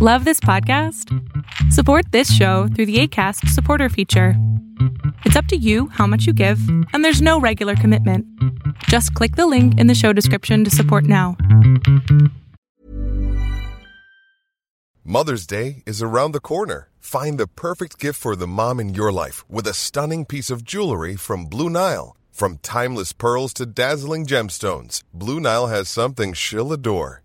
Love this podcast? Support this show through the ACAST supporter feature. It's up to you how much you give, and there's no regular commitment. Just click the link in the show description to support now. Mother's Day is around the corner. Find the perfect gift for the mom in your life with a stunning piece of jewelry from Blue Nile. From timeless pearls to dazzling gemstones, Blue Nile has something she'll adore.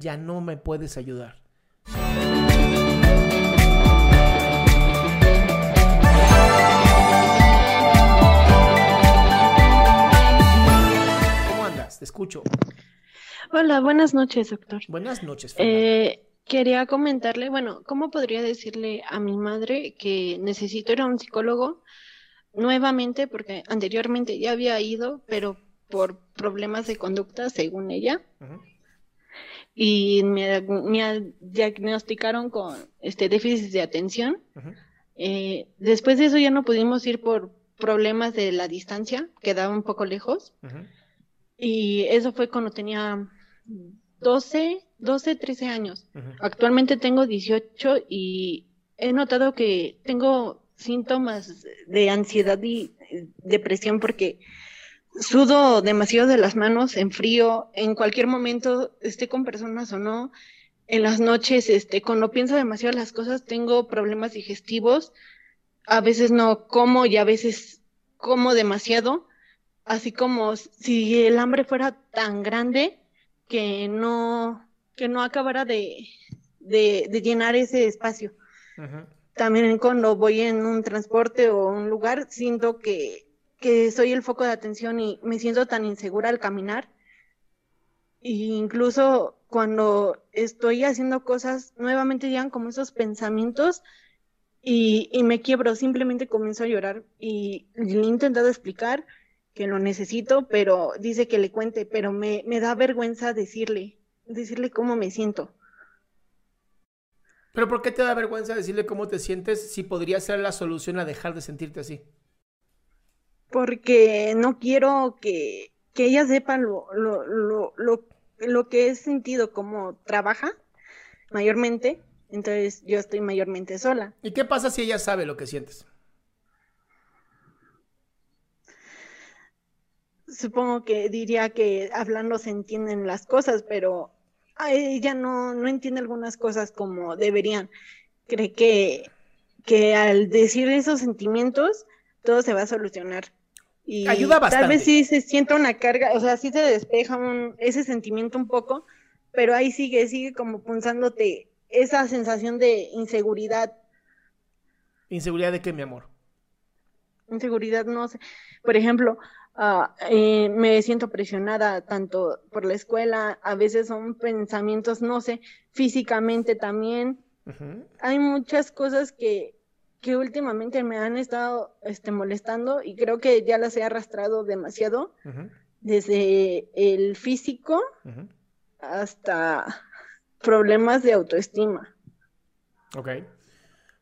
Ya no me puedes ayudar. ¿Cómo andas? Te escucho. Hola, buenas noches, doctor. Buenas noches. Eh, quería comentarle, bueno, ¿cómo podría decirle a mi madre que necesito ir a un psicólogo nuevamente? Porque anteriormente ya había ido, pero por problemas de conducta, según ella. Y me, me diagnosticaron con este déficit de atención. Eh, después de eso ya no pudimos ir por problemas de la distancia, quedaba un poco lejos. Y eso fue cuando tenía 12, 12, 13 años. Actualmente tengo 18 y he notado que tengo síntomas de ansiedad y eh, depresión porque sudo demasiado de las manos en frío, en cualquier momento esté con personas o no. En las noches, este, cuando pienso demasiado las cosas, tengo problemas digestivos. A veces no como y a veces como demasiado así como si el hambre fuera tan grande que no, que no acabara de, de, de llenar ese espacio. También cuando voy en un transporte o un lugar, siento que, que soy el foco de atención y me siento tan insegura al caminar. Y incluso cuando estoy haciendo cosas, nuevamente llegan como esos pensamientos y, y me quiebro, simplemente comienzo a llorar y le he intentado explicar que lo necesito, pero dice que le cuente, pero me, me da vergüenza decirle, decirle cómo me siento. Pero ¿por qué te da vergüenza decirle cómo te sientes si podría ser la solución a dejar de sentirte así? Porque no quiero que, que ella sepa lo, lo, lo, lo, lo que he sentido, como trabaja mayormente, entonces yo estoy mayormente sola. ¿Y qué pasa si ella sabe lo que sientes? Supongo que diría que hablando se entienden las cosas, pero a ella no, no entiende algunas cosas como deberían. Cree que, que al decir esos sentimientos todo se va a solucionar. Y Ayuda Tal bastante. vez sí se sienta una carga, o sea, sí se despeja un- ese sentimiento un poco, pero ahí sigue, sigue como punzándote esa sensación de inseguridad. ¿Inseguridad de qué, mi amor? Inseguridad, no sé. Por ejemplo, ah, eh, me siento presionada tanto por la escuela, a veces son pensamientos, no sé, físicamente también. Hay muchas cosas que, que últimamente me han estado este, molestando y creo que ya las he arrastrado demasiado, desde el físico hasta problemas de autoestima. Ok.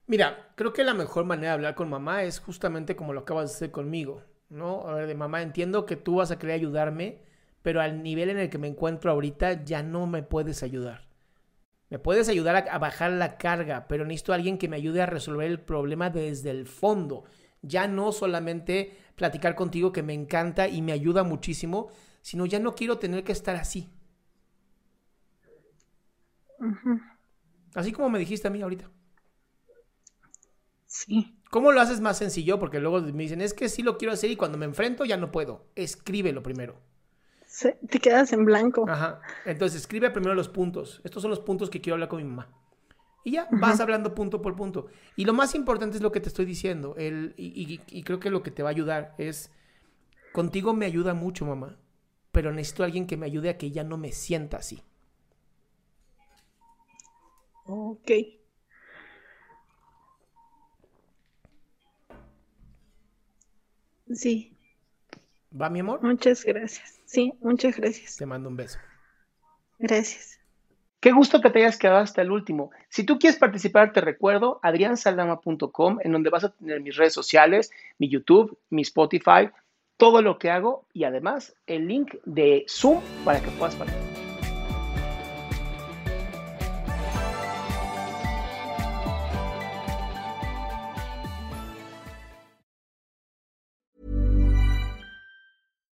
Mira, creo que la mejor manera de hablar con mamá es justamente como lo acabas de hacer conmigo, ¿no? A ver, de mamá, entiendo que tú vas a querer ayudarme, pero al nivel en el que me encuentro ahorita ya no me puedes ayudar. Me puedes ayudar a, a bajar la carga, pero necesito a alguien que me ayude a resolver el problema desde el fondo. Ya no solamente platicar contigo que me encanta y me ayuda muchísimo, sino ya no quiero tener que estar así. Así como me dijiste a mí ahorita. Sí. ¿Cómo lo haces más sencillo? Porque luego me dicen, es que sí lo quiero hacer y cuando me enfrento ya no puedo. Escríbelo primero. Te quedas en blanco. Ajá. Entonces escribe primero los puntos. Estos son los puntos que quiero hablar con mi mamá. Y ya, vas hablando punto por punto. Y lo más importante es lo que te estoy diciendo. El, y, y, creo que lo que te va a ayudar es, contigo me ayuda mucho, mamá, pero necesito a alguien que me ayude a que ya no me sienta así. Ok. Sí. ¿Va, mi amor? Muchas gracias. Sí, muchas gracias. Te mando un beso. Gracias. Qué gusto que te hayas quedado hasta el último. Si tú quieres participar, te recuerdo adriansaldama.com, en donde vas a tener mis redes sociales, mi YouTube, mi Spotify, todo lo que hago y además el link de Zoom para que puedas participar.